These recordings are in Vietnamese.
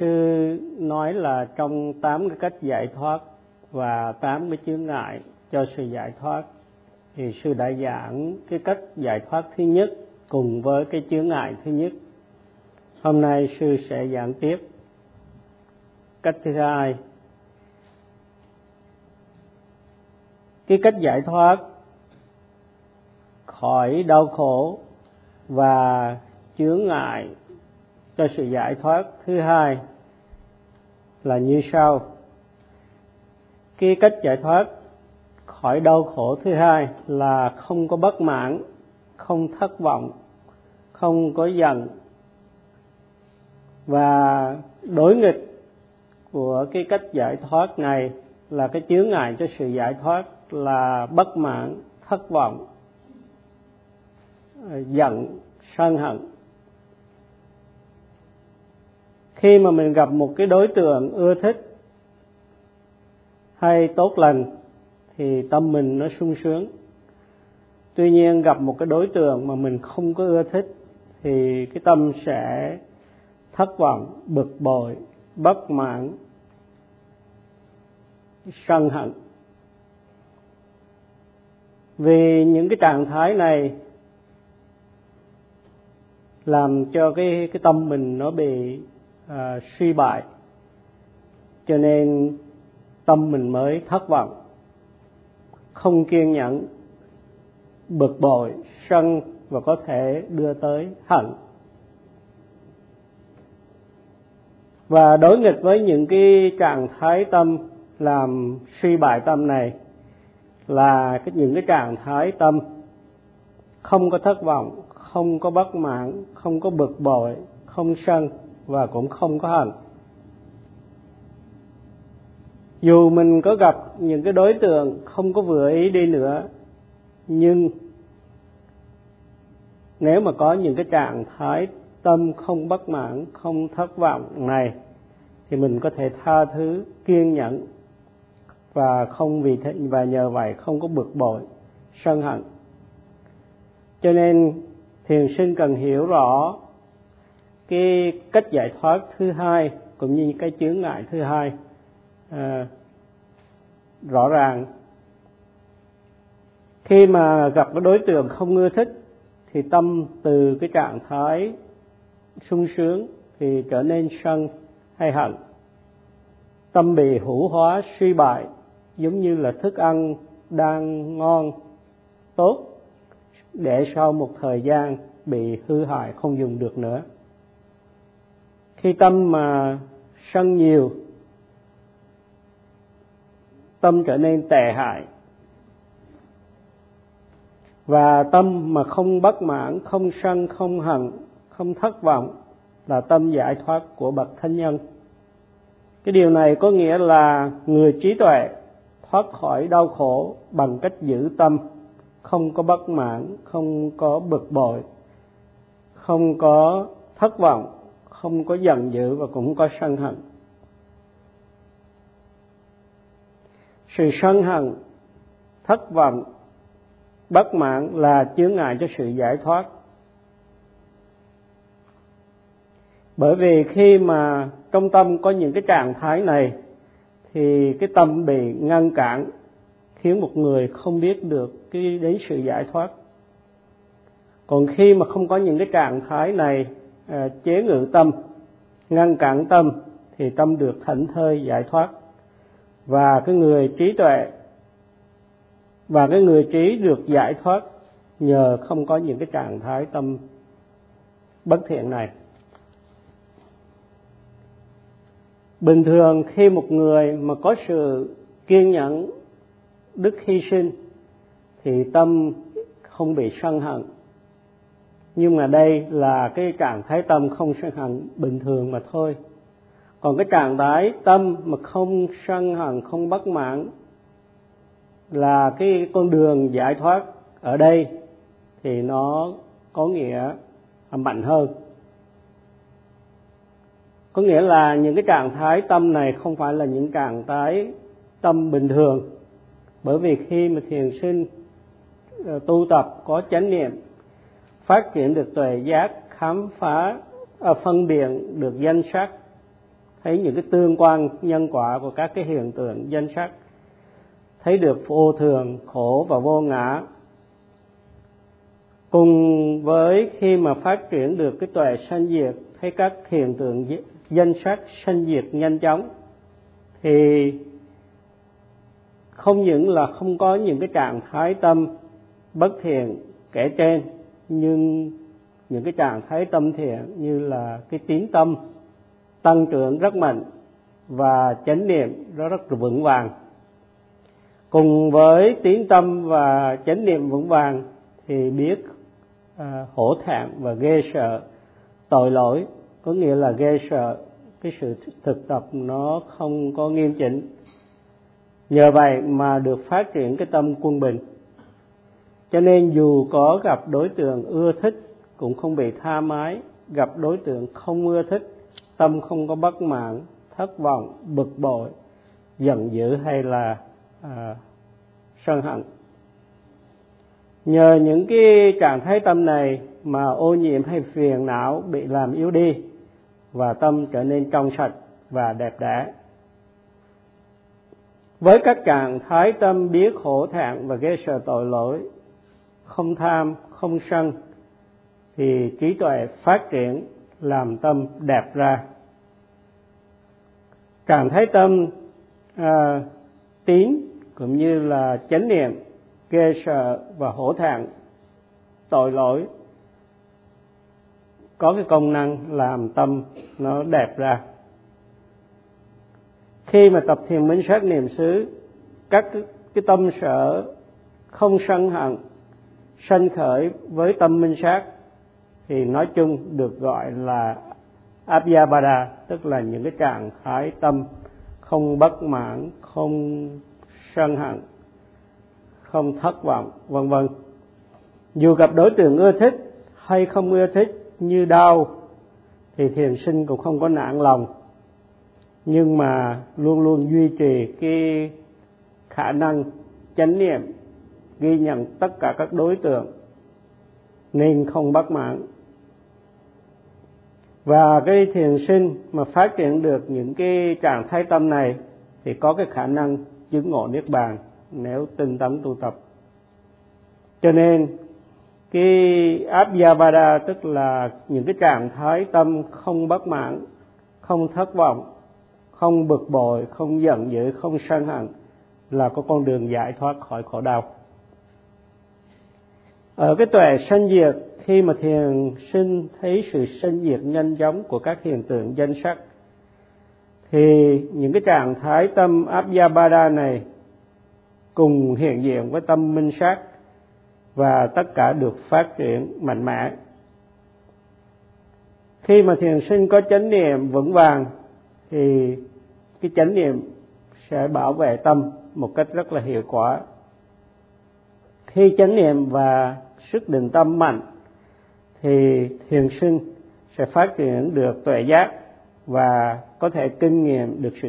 sư nói là trong tám cái cách giải thoát và tám cái chướng ngại cho sự giải thoát, thì sư đã giảng cái cách giải thoát thứ nhất cùng với cái chướng ngại thứ nhất. Hôm nay sư sẽ giảng tiếp. Cách thứ hai, cái cách giải thoát khỏi đau khổ và chướng ngại cho sự giải thoát. Thứ hai là như sau. Cái cách giải thoát khỏi đau khổ thứ hai là không có bất mãn, không thất vọng, không có giận. Và đối nghịch của cái cách giải thoát này là cái chướng ngại cho sự giải thoát là bất mãn, thất vọng, giận, sân hận khi mà mình gặp một cái đối tượng ưa thích hay tốt lành, thì tâm mình nó sung sướng. Tuy nhiên gặp một cái đối tượng mà mình không có ưa thích, thì cái tâm sẽ thất vọng, bực bội, bất mãn, sân hận. Vì những cái trạng thái này làm cho cái cái tâm mình nó bị à, suy bại. Cho nên tâm mình mới thất vọng không kiên nhẫn bực bội sân và có thể đưa tới hận. Và đối nghịch với những cái trạng thái tâm làm suy bại tâm này là cái những cái trạng thái tâm không có thất vọng không có bất mãn không có bực bội không sân và cũng không có hận dù mình có gặp những cái đối tượng không có vừa ý đi nữa, nhưng nếu mà có những cái trạng thái tâm không bất mãn, không thất vọng này, thì mình có thể tha thứ, kiên nhẫn và không vì thế, và nhờ vậy không có bực bội, sân hận. Cho nên thiền sinh cần hiểu rõ cái cách giải thoát thứ hai cũng như cái chướng ngại thứ hai à, rõ ràng. Khi mà gặp cái đối tượng không ưa thích thì tâm từ cái trạng thái sung sướng thì trở nên sân hay hận. Tâm bị hữu hóa suy bại giống như là thức ăn đang ngon tốt để sau một thời gian bị hư hại không dùng được nữa khi tâm mà sân nhiều, tâm trở nên tệ hại. Và tâm mà không bất mãn, không sân, không hận, không thất vọng là tâm giải thoát của bậc thánh nhân. Cái điều này có nghĩa là người trí tuệ thoát khỏi đau khổ bằng cách giữ tâm, không có bất mãn, không có bực bội, không có thất vọng không có giận dữ và cũng không có sân hận. Sự sân hận, thất vọng, bất mãn là chướng ngại cho sự giải thoát. Bởi vì khi mà trong tâm có những cái trạng thái này, thì cái tâm bị ngăn cản, khiến một người không biết được cái đến sự giải thoát. Còn khi mà không có những cái trạng thái này Ờ, chế ngự tâm, ngăn cản tâm thì tâm được thảnh thơi giải thoát. Và cái người trí tuệ, và cái người trí được giải thoát nhờ không có những cái trạng thái tâm bất thiện này. Bình thường khi một người mà có sự kiên nhẫn, đức hy sinh thì tâm không bị sân hận nhưng mà đây là cái trạng thái tâm không sân hận bình thường mà thôi. Còn cái trạng thái tâm mà không sân hận, không bất mãn là cái con đường giải thoát ở đây thì nó có nghĩa mạnh hơn. Có nghĩa là những cái trạng thái tâm này không phải là những trạng thái tâm bình thường. Bởi vì khi mà thiền sinh ờ, tu tập có chánh niệm phát triển được tuệ giác khám phá à, phân biệt được danh sắc. Thấy những cái tương quan nhân quả của các cái hiện tượng danh sắc. Thấy được vô thường khổ và vô ngã. Cùng với khi mà phát triển được cái tuệ sanh diệt thấy các hiện tượng danh sắc sanh diệt nhanh chóng thì không những là không có những cái trạng thái tâm bất thiện kể trên nhưng những cái trạng thái tâm thiện như là cái tín tâm tăng trưởng rất mạnh và chánh niệm nó rất vững vàng. Cùng với tín tâm và chánh niệm vững vàng thì biết à, hổ thẹn và ghê sợ tội lỗi. Có nghĩa là ghê sợ cái sự thực tập nó không có nghiêm chỉnh. Nhờ vậy mà được phát triển cái tâm quân bình cho nên dù có gặp đối tượng ưa thích cũng không bị tha mái gặp đối tượng không ưa thích tâm không có bất mãn thất vọng bực bội giận dữ hay là à, sân hận. Nhờ những cái trạng thái tâm này mà ô nhiễm hay phiền não bị làm yếu đi và tâm trở nên trong sạch và đẹp đẽ. Với các trạng thái tâm biết khổ thẹn và ghê sợ tội lỗi không tham không sân thì trí tuệ phát triển làm tâm đẹp ra. Trạng thái tâm à, tín cũng như là chánh niệm ghê sợ và hổ thẹn tội lỗi có cái công năng làm tâm nó đẹp ra. Khi mà tập thiền minh sát niệm xứ các cái tâm sở không sân hận sanh khởi với tâm minh sát, thì nói chung được gọi là abhyavada tức là những cái trạng thái tâm không bất mãn, không sân hận, không thất vọng, vân vân. Dù gặp đối tượng ưa thích hay không ưa thích, như đau, thì thiền sinh cũng không có nản lòng. Nhưng mà luôn luôn duy trì cái khả năng chánh niệm ghi nhận tất cả các đối tượng nên không bất mãn và cái thiền sinh mà phát triển được những cái trạng thái tâm này thì có cái khả năng chứng ngộ niết bàn nếu tinh tấn tu tập. Cho nên, cái abhyavada tức là những cái trạng thái tâm không bất mãn, không thất vọng, không bực bội, không giận dữ, không sân hận là có con đường giải thoát khỏi khổ đau ở cái tuệ sanh diệt, khi mà thiền sinh thấy sự sanh diệt nhanh chóng của các hiện tượng danh sắc, thì những cái trạng thái tâm abhyabada này cùng hiện diện với tâm minh sát và tất cả được phát triển mạnh mẽ. Khi mà thiền sinh có chánh niệm vững vàng, thì cái chánh niệm sẽ bảo vệ tâm một cách rất là hiệu quả khi chánh niệm và sức định tâm mạnh, thì thiền sinh sẽ phát triển được tuệ giác và có thể kinh nghiệm được sự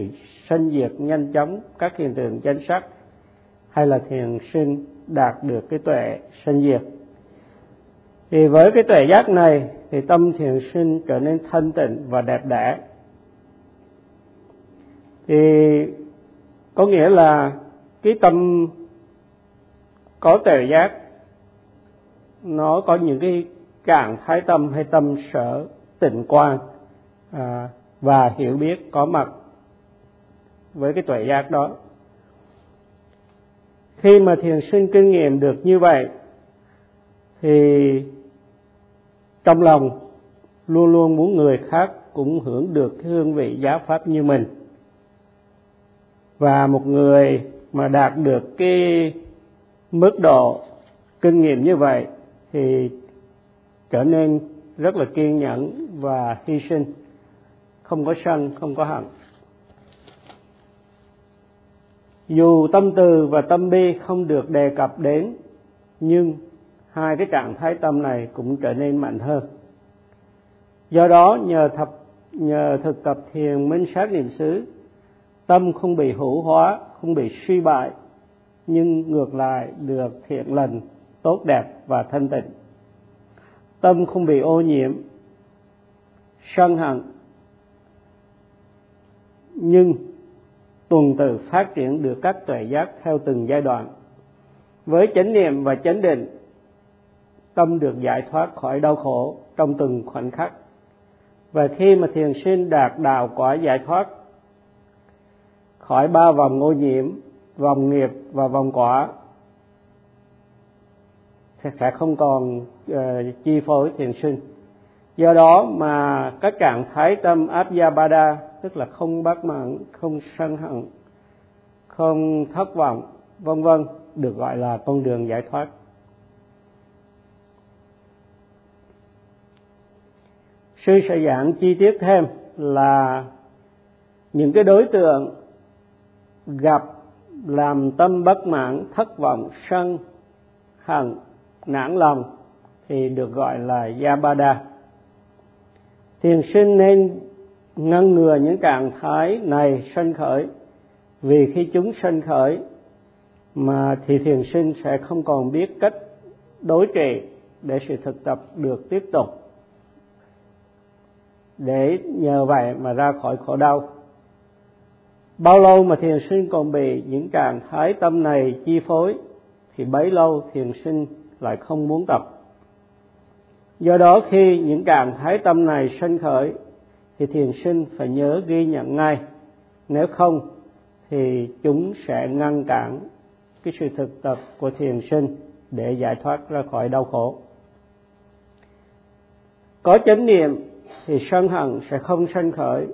sanh diệt nhanh chóng các hiện tượng chân sắc, hay là thiền sinh đạt được cái tuệ sanh diệt. Thì với cái tuệ giác này, thì tâm thiền sinh trở nên thanh tịnh và đẹp đẽ. Thì có nghĩa là cái tâm có tuệ giác. Nó có những cái trạng thái tâm hay tâm sở tịnh quan à, và hiểu biết có mặt với cái tuệ giác đó. Khi mà thiền sinh kinh nghiệm được như vậy thì trong lòng luôn luôn muốn người khác cũng hưởng được cái hương vị giáo pháp như mình. Và một người mà đạt được cái mức độ kinh nghiệm như vậy thì trở nên rất là kiên nhẫn và hy sinh. Không có sân, không có hận. Dù tâm từ và tâm bi không được đề cập đến, nhưng hai cái trạng thái tâm này cũng trở nên mạnh hơn. Do đó, nhờ thập, nhờ thực tập thiền minh sát niệm xứ, tâm không bị hữu hóa, không bị suy bại nhưng ngược lại được thiện lành, tốt đẹp và thanh tịnh. Tâm không bị ô nhiễm, sân hận, nhưng tuần tự phát triển được các tuệ giác theo từng giai đoạn. Với chánh niệm và chánh định, tâm được giải thoát khỏi đau khổ trong từng khoảnh khắc. Và khi mà thiền sinh đạt đạo quả giải thoát khỏi ba vòng ô nhiễm vòng nghiệp và vòng quả sẽ không còn uh, chi phối thiền sinh. Do đó mà các trạng thái tâm abhyabada tức là không bất mãn không sân hận không thất vọng vân vân được gọi là con đường giải thoát. Sư sẽ giảng chi tiết thêm là những cái đối tượng gặp làm tâm bất mãn, thất vọng, sân, hận, nản lòng thì được gọi là Yabada. Thiền sinh nên ngăn ngừa những trạng thái này sanh khởi, vì khi chúng sanh khởi mà thì thiền sinh sẽ không còn biết cách đối trị để sự thực tập được tiếp tục để nhờ vậy mà ra khỏi khổ đau bao lâu mà thiền sinh còn bị những trạng thái tâm này chi phối, thì bấy lâu thiền sinh lại không muốn tập. Do đó khi những trạng thái tâm này sanh khởi, thì thiền sinh phải nhớ ghi nhận ngay. Nếu không, thì chúng sẽ ngăn cản cái sự thực tập của thiền sinh để giải thoát ra khỏi đau khổ. Có chánh niệm thì sân hận sẽ không sanh khởi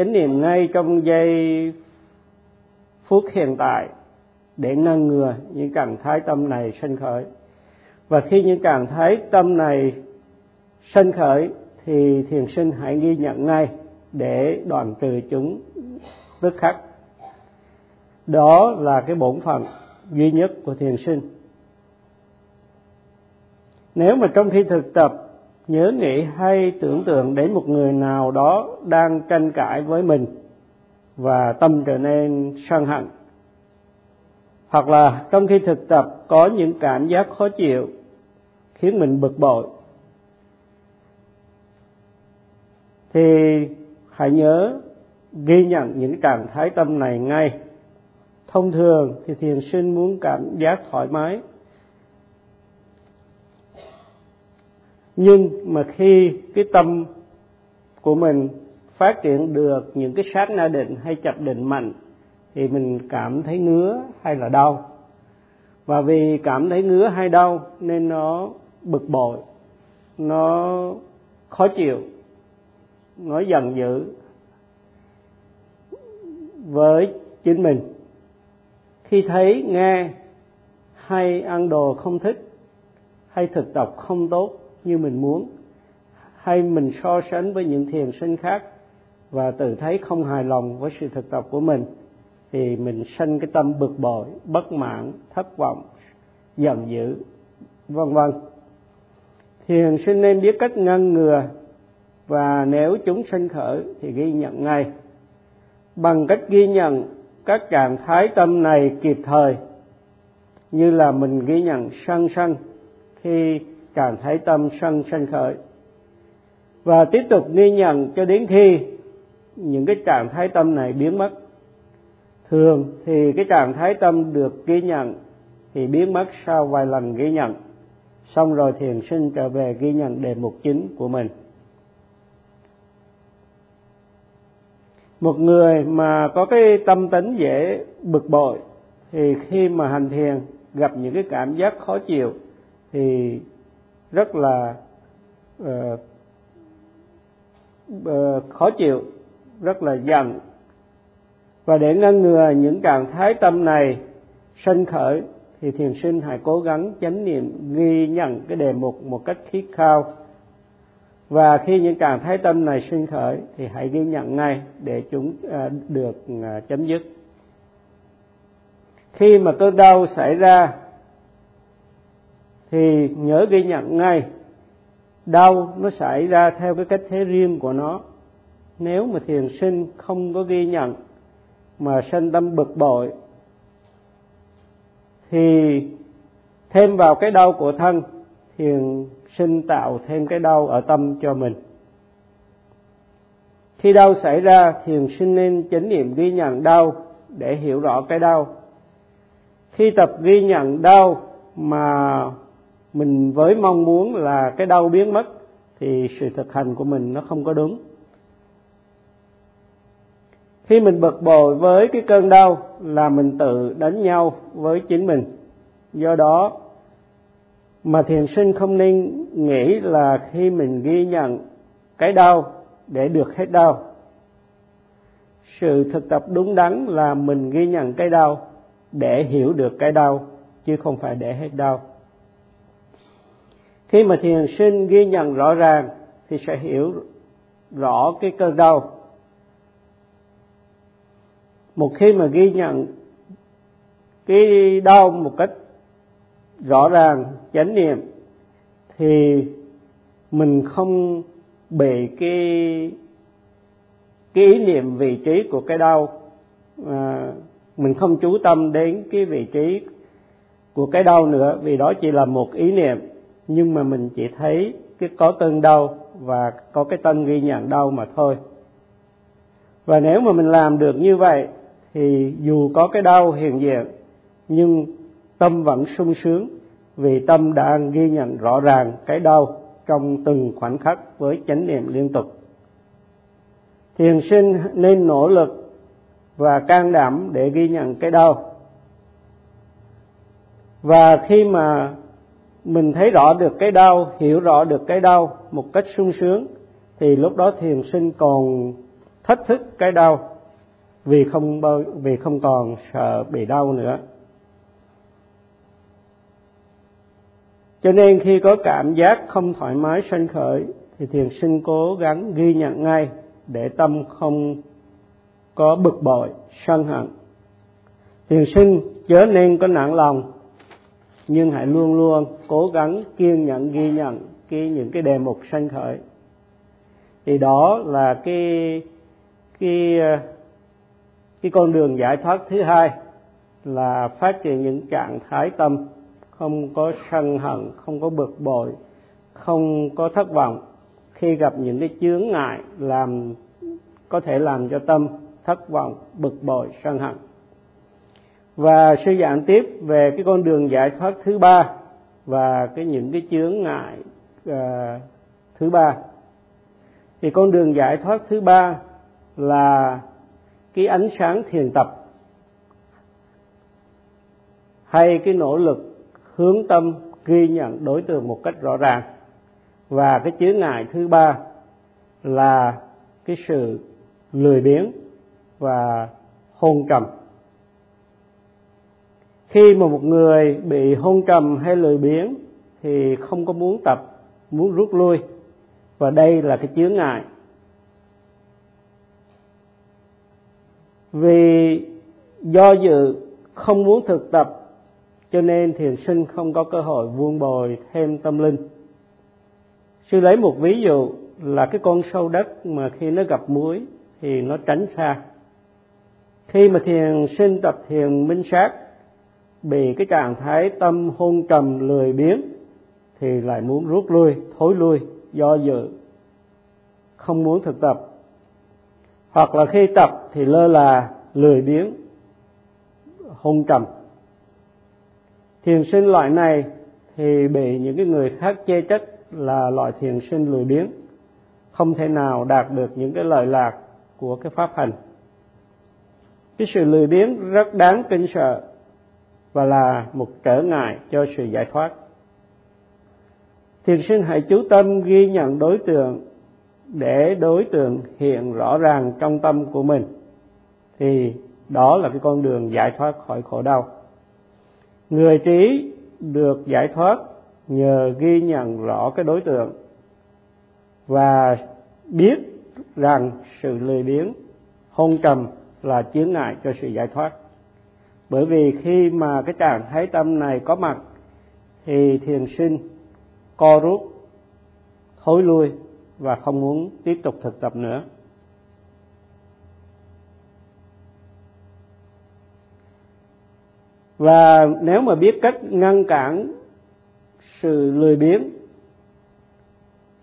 chánh niệm ngay trong giây phút hiện tại để ngăn ngừa những trạng thái tâm này sanh khởi. Và khi những trạng thái tâm này sanh khởi thì thiền sinh hãy ghi nhận ngay để đoạn trừ chúng tức khắc. Đó là cái bổn phận duy nhất của thiền sinh. Nếu mà trong khi thực tập nhớ nghĩ hay tưởng tượng đến một người nào đó đang tranh cãi với mình và tâm trở nên sân hận. Hoặc là trong khi thực tập có những cảm giác khó chịu, khiến mình bực bội. Thì hãy nhớ ghi nhận những trạng thái tâm này ngay. Thông thường thì thiền sinh muốn cảm giác thoải mái. Nhưng mà khi cái tâm của mình phát triển được những cái sát na định hay chập định mạnh, thì mình cảm thấy ngứa hay là đau. Và vì cảm thấy ngứa hay đau nên nó bực bội, nó khó chịu, nó giận dữ với chính mình. Khi thấy, nghe hay ăn đồ không thích hay thực tập không tốt như mình muốn, hay mình so sánh với những thiền sinh khác và tự thấy không hài lòng với sự thực tập của mình, thì mình sanh cái tâm bực bội, bất mãn, thất vọng, giận dữ, vân vân. Thiền sinh nên biết cách ngăn ngừa và nếu chúng sinh khởi thì ghi nhận ngay. Bằng cách ghi nhận các trạng thái tâm này kịp thời, như là mình ghi nhận sân sân khi càng thấy tâm sân sân khởi. Và tiếp tục ghi nhận cho đến khi những cái trạng thái tâm này biến mất. Thường thì cái trạng thái tâm được ghi nhận thì biến mất sau vài lần ghi nhận. Xong rồi thiền sinh trở về ghi nhận đề mục chính của mình. Một người mà có cái tâm tính dễ bực bội thì khi mà hành thiền gặp những cái cảm giác khó chịu thì rất là uh, uh, khó chịu rất là giận. Và để ngăn ngừa những trạng thái tâm này sân khởi thì thiền sinh hãy cố gắng chánh niệm ghi nhận cái đề mục một cách khít khao. Và khi những trạng thái tâm này sinh khởi thì hãy ghi nhận ngay để chúng ờ, được chấm dứt. Khi mà cơn đau xảy ra thì nhớ ghi nhận ngay, đau nó xảy ra theo cái cách thế riêng của nó. Nếu mà thiền sinh không có ghi nhận mà sanh tâm bực bội, thì thêm vào cái đau của thân, thiền sinh tạo thêm cái đau ở tâm cho mình. Khi đau xảy ra, thiền sinh nên chánh niệm ghi nhận đau để hiểu rõ cái đau. Khi tập ghi nhận đau mà mình với mong muốn là cái đau biến mất thì sự thực hành của mình nó không có đúng. Khi mình bực bội với cái cơn đau là mình tự đánh nhau với chính mình. Do đó mà thiền sinh không nên nghĩ là khi mình ghi nhận cái đau để được hết đau. Sự thực tập đúng đắn là mình ghi nhận cái đau để hiểu được cái đau chứ không phải để hết đau khi mà thiền sinh ghi nhận rõ ràng thì sẽ hiểu rõ cái cơn đau. Một khi mà ghi nhận cái đau một cách rõ ràng chánh niệm thì mình không bị cái cái ý niệm vị trí của cái đau à, mình không chú tâm đến cái vị trí của cái đau nữa vì đó chỉ là một ý niệm nhưng mà mình chỉ thấy cái có cơn đau và có cái tâm ghi nhận đau mà thôi. Và nếu mà mình làm được như vậy, thì dù có cái đau hiện diện, nhưng tâm vẫn sung sướng vì tâm đang ghi nhận rõ ràng cái đau trong từng khoảnh khắc với chánh niệm liên tục. Thiền sinh nên nỗ lực và can đảm để ghi nhận cái đau. Và khi mà mình thấy rõ được cái đau, hiểu rõ được cái đau một cách sung sướng, thì lúc đó thiền sinh còn thách thức cái đau vì không bao, vì không còn sợ bị đau nữa. Cho nên khi có cảm giác không thoải mái sanh khởi, thì thiền sinh cố gắng ghi nhận ngay để tâm không có bực bội, sân hận. Thiền sinh chớ nên có nặng lòng nhưng hãy luôn luôn cố gắng kiên nhẫn, ghi nhận cái, những cái đề mục sanh khởi. Thì đó là cái cái ờ, cái con đường giải thoát thứ hai là phát triển những trạng thái tâm. Không có sân hận, không có bực bội, không có thất vọng. Khi gặp những cái chướng ngại làm, có thể làm cho tâm thất vọng, bực bội, sân hận và sư giảng tiếp về cái con đường giải thoát thứ ba và cái những cái chướng ngại uh, thứ ba. Thì con đường giải thoát thứ ba là cái ánh sáng thiền tập hay cái nỗ lực hướng tâm ghi nhận đối tượng một cách rõ ràng. Và cái chướng ngại thứ ba là cái sự lười biếng và hôn trầm khi mà một người bị hôn trầm hay lười biếng thì không có muốn tập, muốn rút lui. Và đây là cái chướng ngại. Vì do dự, không muốn thực tập, cho nên thiền sinh không có cơ hội vuông bồi thêm tâm linh. Sư lấy một ví dụ là cái con sâu đất mà khi nó gặp muối thì nó tránh xa. Khi mà thiền sinh tập thiền minh sát bị cái trạng thái tâm hôn trầm lười biếng thì lại muốn rút lui, thối lui, do dự, không muốn thực tập. Hoặc là khi tập thì lơ là, lười biếng, hôn trầm. Thiền sinh loại này thì bị những cái người khác chê trách là loại thiền sinh lười biếng, không thể nào đạt được những cái lợi lạc của cái pháp hành. Cái sự lười biếng rất đáng kinh sợ và là một trở ngại cho sự giải thoát. Thiền sinh hãy chú tâm ghi nhận đối tượng để đối tượng hiện rõ ràng trong tâm của mình, thì đó là cái con đường giải thoát khỏi khổ đau. Người trí được giải thoát nhờ ghi nhận rõ cái đối tượng và biết rằng sự lười biếng, hôn trầm là chướng ngại cho sự giải thoát bởi vì khi mà cái trạng thái tâm này có mặt, thì thiền sinh co rút, thối lui và không muốn tiếp tục thực tập nữa. Và nếu mà biết cách ngăn cản sự lười biếng,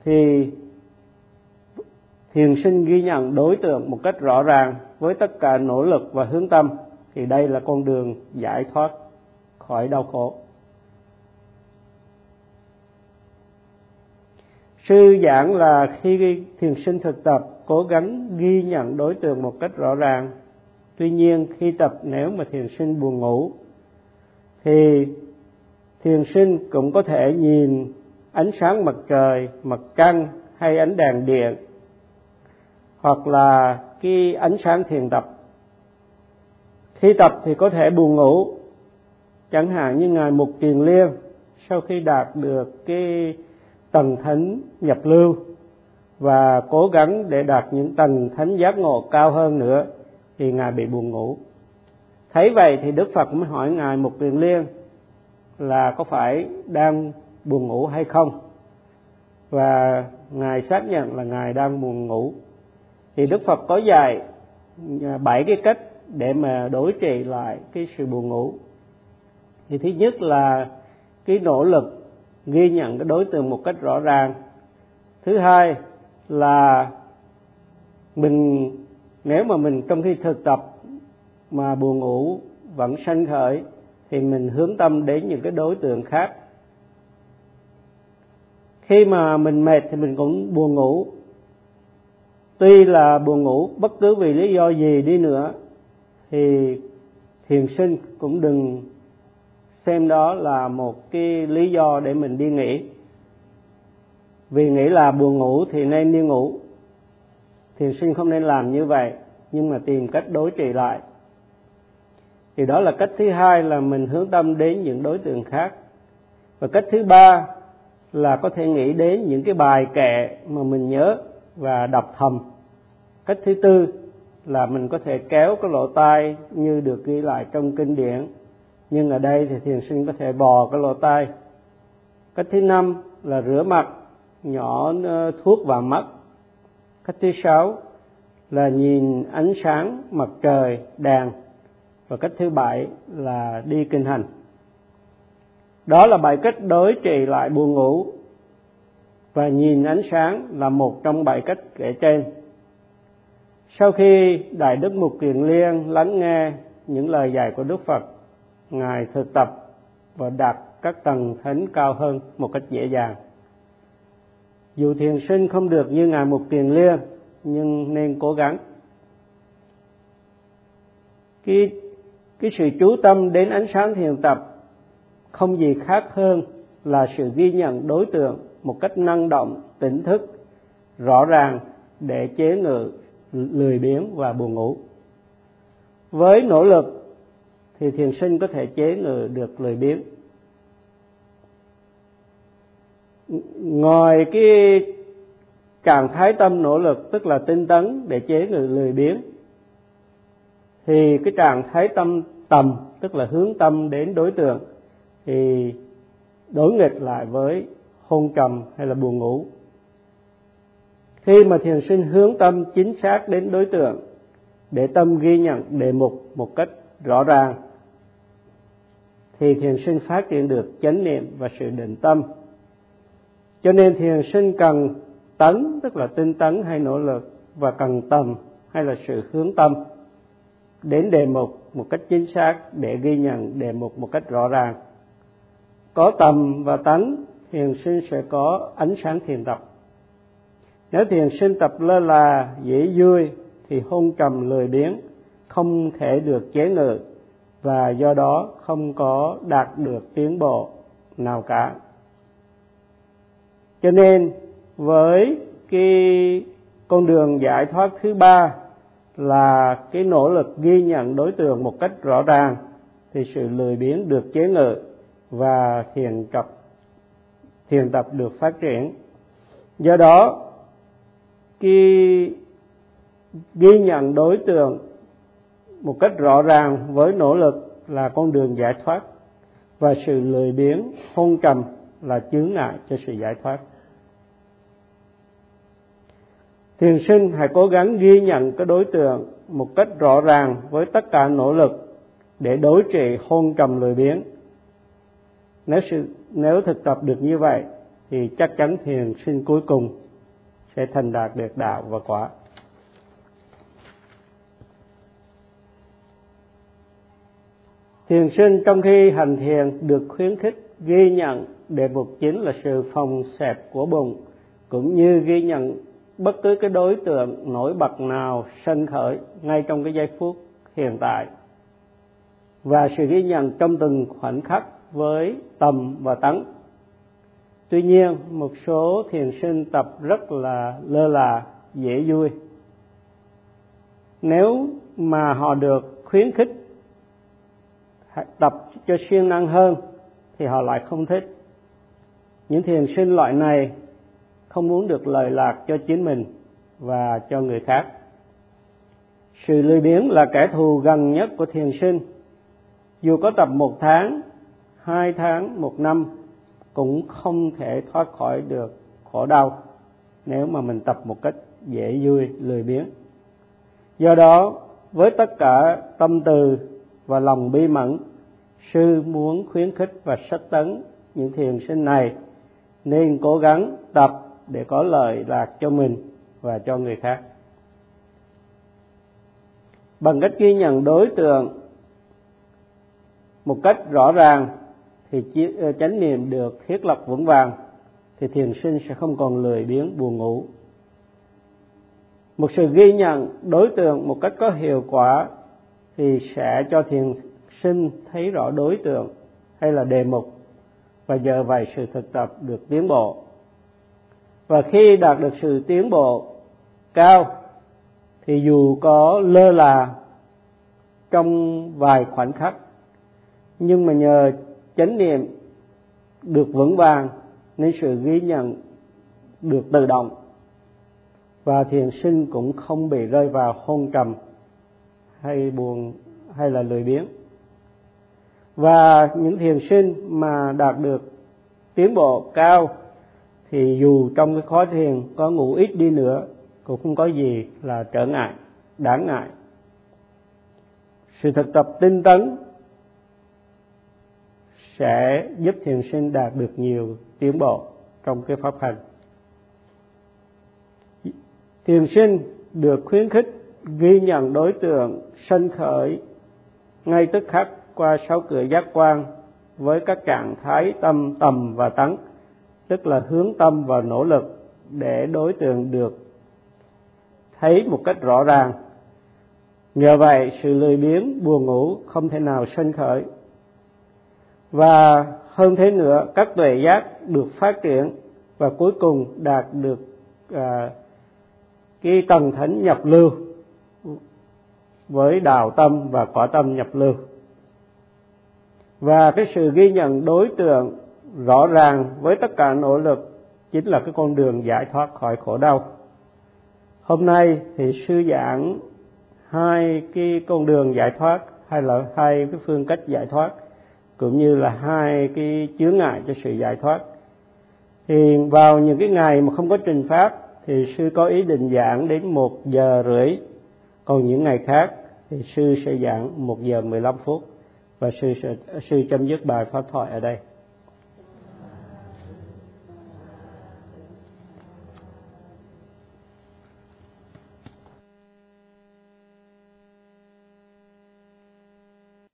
thì thiền sinh ghi nhận đối tượng một cách rõ ràng với tất cả nỗ lực và hướng tâm thì đây là con đường giải thoát khỏi đau khổ. Sư giảng là khi thiền sinh thực tập, cố gắng ghi nhận đối tượng một cách rõ ràng. Tuy nhiên, khi tập nếu mà thiền sinh buồn ngủ, thì thiền sinh cũng có thể nhìn ánh sáng mặt trời, mặt trăng hay ánh đèn điện, hoặc là cái ánh sáng thiền tập khi tập thì có thể buồn ngủ. Chẳng hạn như ngài mục kiền liên, sau khi đạt được cái tầng thánh nhập lưu và cố gắng để đạt những tầng thánh giác ngộ cao hơn nữa, thì ngài bị buồn ngủ. Thấy vậy thì đức phật mới hỏi ngài mục kiền liên là có phải đang buồn ngủ hay không? Và ngài xác nhận là ngài đang buồn ngủ. Thì đức phật có dạy à, bảy cái cách để mà đối trị lại cái sự buồn ngủ. Thì thứ nhất là cái nỗ lực ghi nhận cái đối tượng một cách rõ ràng. Thứ hai là mình, nếu mà mình trong khi thực tập mà buồn ngủ vẫn sanh khởi, thì mình hướng tâm đến những cái đối tượng khác. Khi mà mình mệt thì mình cũng buồn ngủ. Tuy là buồn ngủ, bất cứ vì lý do gì đi nữa thì thiền sinh cũng đừng xem đó là một cái lý do để mình đi nghỉ. Vì nghĩ là buồn ngủ thì nên đi ngủ. Thiền sinh không nên làm như vậy, nhưng mà tìm cách đối trị lại. Thì đó là cách thứ hai là mình hướng tâm đến những đối tượng khác. Và cách thứ ba là có thể nghĩ đến những cái bài kệ mà mình nhớ và đọc thầm. Cách thứ tư là mình có thể kéo cái lỗ tai như được ghi lại trong kinh điển. Nhưng ở đây thì thiền sinh có thể bò cái lỗ tai. Cách thứ năm là rửa mặt, nhỏ ờ, thuốc vào mắt. Cách thứ sáu là nhìn ánh sáng mặt trời, đèn. Và cách thứ bảy là đi kinh hành. Đó là bảy cách đối trị lại buồn ngủ. Và nhìn ánh sáng là một trong bảy cách kể trên sau khi đại đức mục kiền liên lắng nghe những lời dạy của đức phật, ngài thực tập và đạt các tầng thánh cao hơn một cách dễ dàng. Dù thiền sinh không được như ngài mục kiền liên, nhưng nên cố gắng. Cái cái sự chú tâm đến ánh sáng thiền tập không gì khác hơn là sự ghi nhận đối tượng một cách năng động, tỉnh thức, rõ ràng để chế ngự lười biếng và buồn ngủ. Với nỗ lực thì thiền sinh có thể chế ngự được lười biếng. Ngoài cái trạng thái tâm nỗ lực, tức là tinh tấn để chế ngự lười biếng, thì cái trạng thái tâm tầm, tức là hướng tâm đến đối tượng, thì đối nghịch lại với hôn trầm hay là buồn ngủ khi mà thiền sinh hướng tâm chính xác đến đối tượng, để tâm ghi nhận đề mục một cách rõ ràng, thì thiền sinh phát triển được chánh niệm và sự định tâm. Cho nên thiền sinh cần tấn, tức là tinh tấn hay nỗ lực, và cần tầm hay là sự hướng tâm đến đề mục một cách chính xác để ghi nhận đề mục một cách rõ ràng. Có tầm và tánh thiền sinh sẽ có ánh sáng thiền tập nếu thiền sinh tập lơ là, dễ vui, thì hôn trầm lười biếng, không thể được chế ngự, và do đó không có đạt được tiến bộ nào cả. Cho nên, với cái con đường giải thoát thứ ba là cái nỗ lực ghi nhận đối tượng một cách rõ ràng, thì sự lười biếng được chế ngự và thiền tập thiền tập được phát triển. Do đó khi ghi nhận đối tượng một cách rõ ràng với nỗ lực là con đường giải thoát và sự lười biếng, hôn trầm là chướng ngại cho sự giải thoát. Thiền sinh hãy cố gắng ghi nhận cái đối tượng một cách rõ ràng với tất cả nỗ lực để đối trị hôn trầm lười biếng. Nếu sự, nếu thực tập được như vậy thì chắc chắn thiền sinh cuối cùng để thành đạt được đạo và quả. Thiền sinh trong khi hành thiền được khuyến khích ghi nhận đề mục chính là sự phòng xẹp của bụng, cũng như ghi nhận bất cứ cái đối tượng nổi bật nào sân khởi ngay trong cái giây phút hiện tại. Và sự ghi nhận trong từng khoảnh khắc với tầm và tấn tuy nhiên, một số thiền sinh tập rất là lơ là, dễ vui. Nếu mà họ được khuyến khích tập cho siêng năng hơn, thì họ lại không thích. Những thiền sinh loại này không muốn được lời lạc cho chính mình và cho người khác. Sự lười biếng là kẻ thù gần nhất của thiền sinh. Dù có tập một tháng, hai tháng, một năm cũng không thể thoát khỏi được khổ đau nếu mà mình tập một cách dễ vui, lười biếng. Do đó, với tất cả tâm từ và lòng bi mẫn, sư muốn khuyến khích và sách tấn những thiền sinh này, nên cố gắng tập để có lợi lạc cho mình và cho người khác. Bằng cách ghi nhận đối tượng một cách rõ ràng thì ờ, chánh niệm được thiết lập vững vàng, thì thiền sinh sẽ không còn lười biếng buồn ngủ. Một sự ghi nhận đối tượng một cách có hiệu quả thì sẽ cho thiền sinh thấy rõ đối tượng hay là đề mục và nhờ vậy sự thực tập được tiến bộ. Và khi đạt được sự tiến bộ cao thì dù có lơ là trong vài khoảnh khắc, nhưng mà nhờ chánh niệm được vững vàng nên sự ghi nhận được tự động. Và thiền sinh cũng không bị rơi vào hôn trầm hay buồn hay là lười biếng. Và những thiền sinh mà đạt được tiến bộ cao thì dù trong cái khó thiền có ngủ ít đi nữa, cũng không có gì là trở ngại, đáng ngại. Sự thực tập tinh tấn sẽ giúp thiền sinh đạt được nhiều tiến bộ trong cái pháp hành. Thiền sinh được khuyến khích ghi nhận đối tượng sân khởi ngay tức khắc qua sáu cửa giác quan với các trạng thái tâm, tầm và tấn, tức là hướng tâm và nỗ lực để đối tượng được thấy một cách rõ ràng. Nhờ vậy, sự lười biếng, buồn ngủ không thể nào sân khởi và hơn thế nữa các tuệ giác được phát triển và cuối cùng đạt được à, cái tầng thánh nhập lưu với đào tâm và quả tâm nhập lưu. Và cái sự ghi nhận đối tượng rõ ràng với tất cả nỗ lực chính là cái con đường giải thoát khỏi khổ đau. Hôm nay thì sư giảng hai cái con đường giải thoát hay là hai cái phương cách giải thoát cũng như là hai cái chướng ngại cho sự giải thoát. Thì vào những cái ngày mà không có trình pháp, thì sư có ý định giảng đến một giờ rưỡi. Còn những ngày khác, thì sư sẽ giảng một giờ mười lăm phút. Và sư sư chấm dứt bài pháp thoại ở đây.